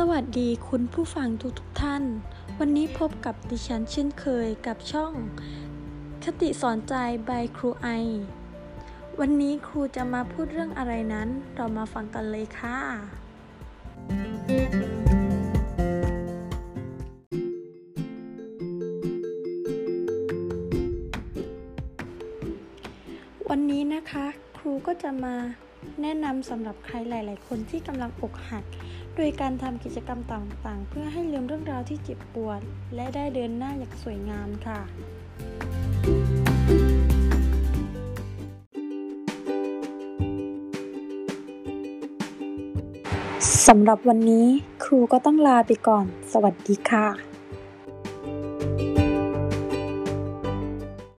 สวัสดีคุณผู้ฟังทุกทท่าน วันนี้พบกับดิฉันเช่นเคยกับช่อง คติสอนใจ by ครูไอ วันนี้ครูจะมาพูดเรื่องอะไรนั้น เรามาฟังกันเลยค่ะ วันนี้นะคะ ครูก็จะมา แนะนำสำหรับใครหลาย ๆ คนที่กำลังอกหัก โดยการทำกิจกรรมต่าง ๆ เพื่อให้ลืมเรื่องราวที่เจ็บปวด และได้เดินหน้าอย่างสวยงามค่ะ สำหรับวันนี้ครูก็ต้องลาไปก่อน สวัสดีค่ะ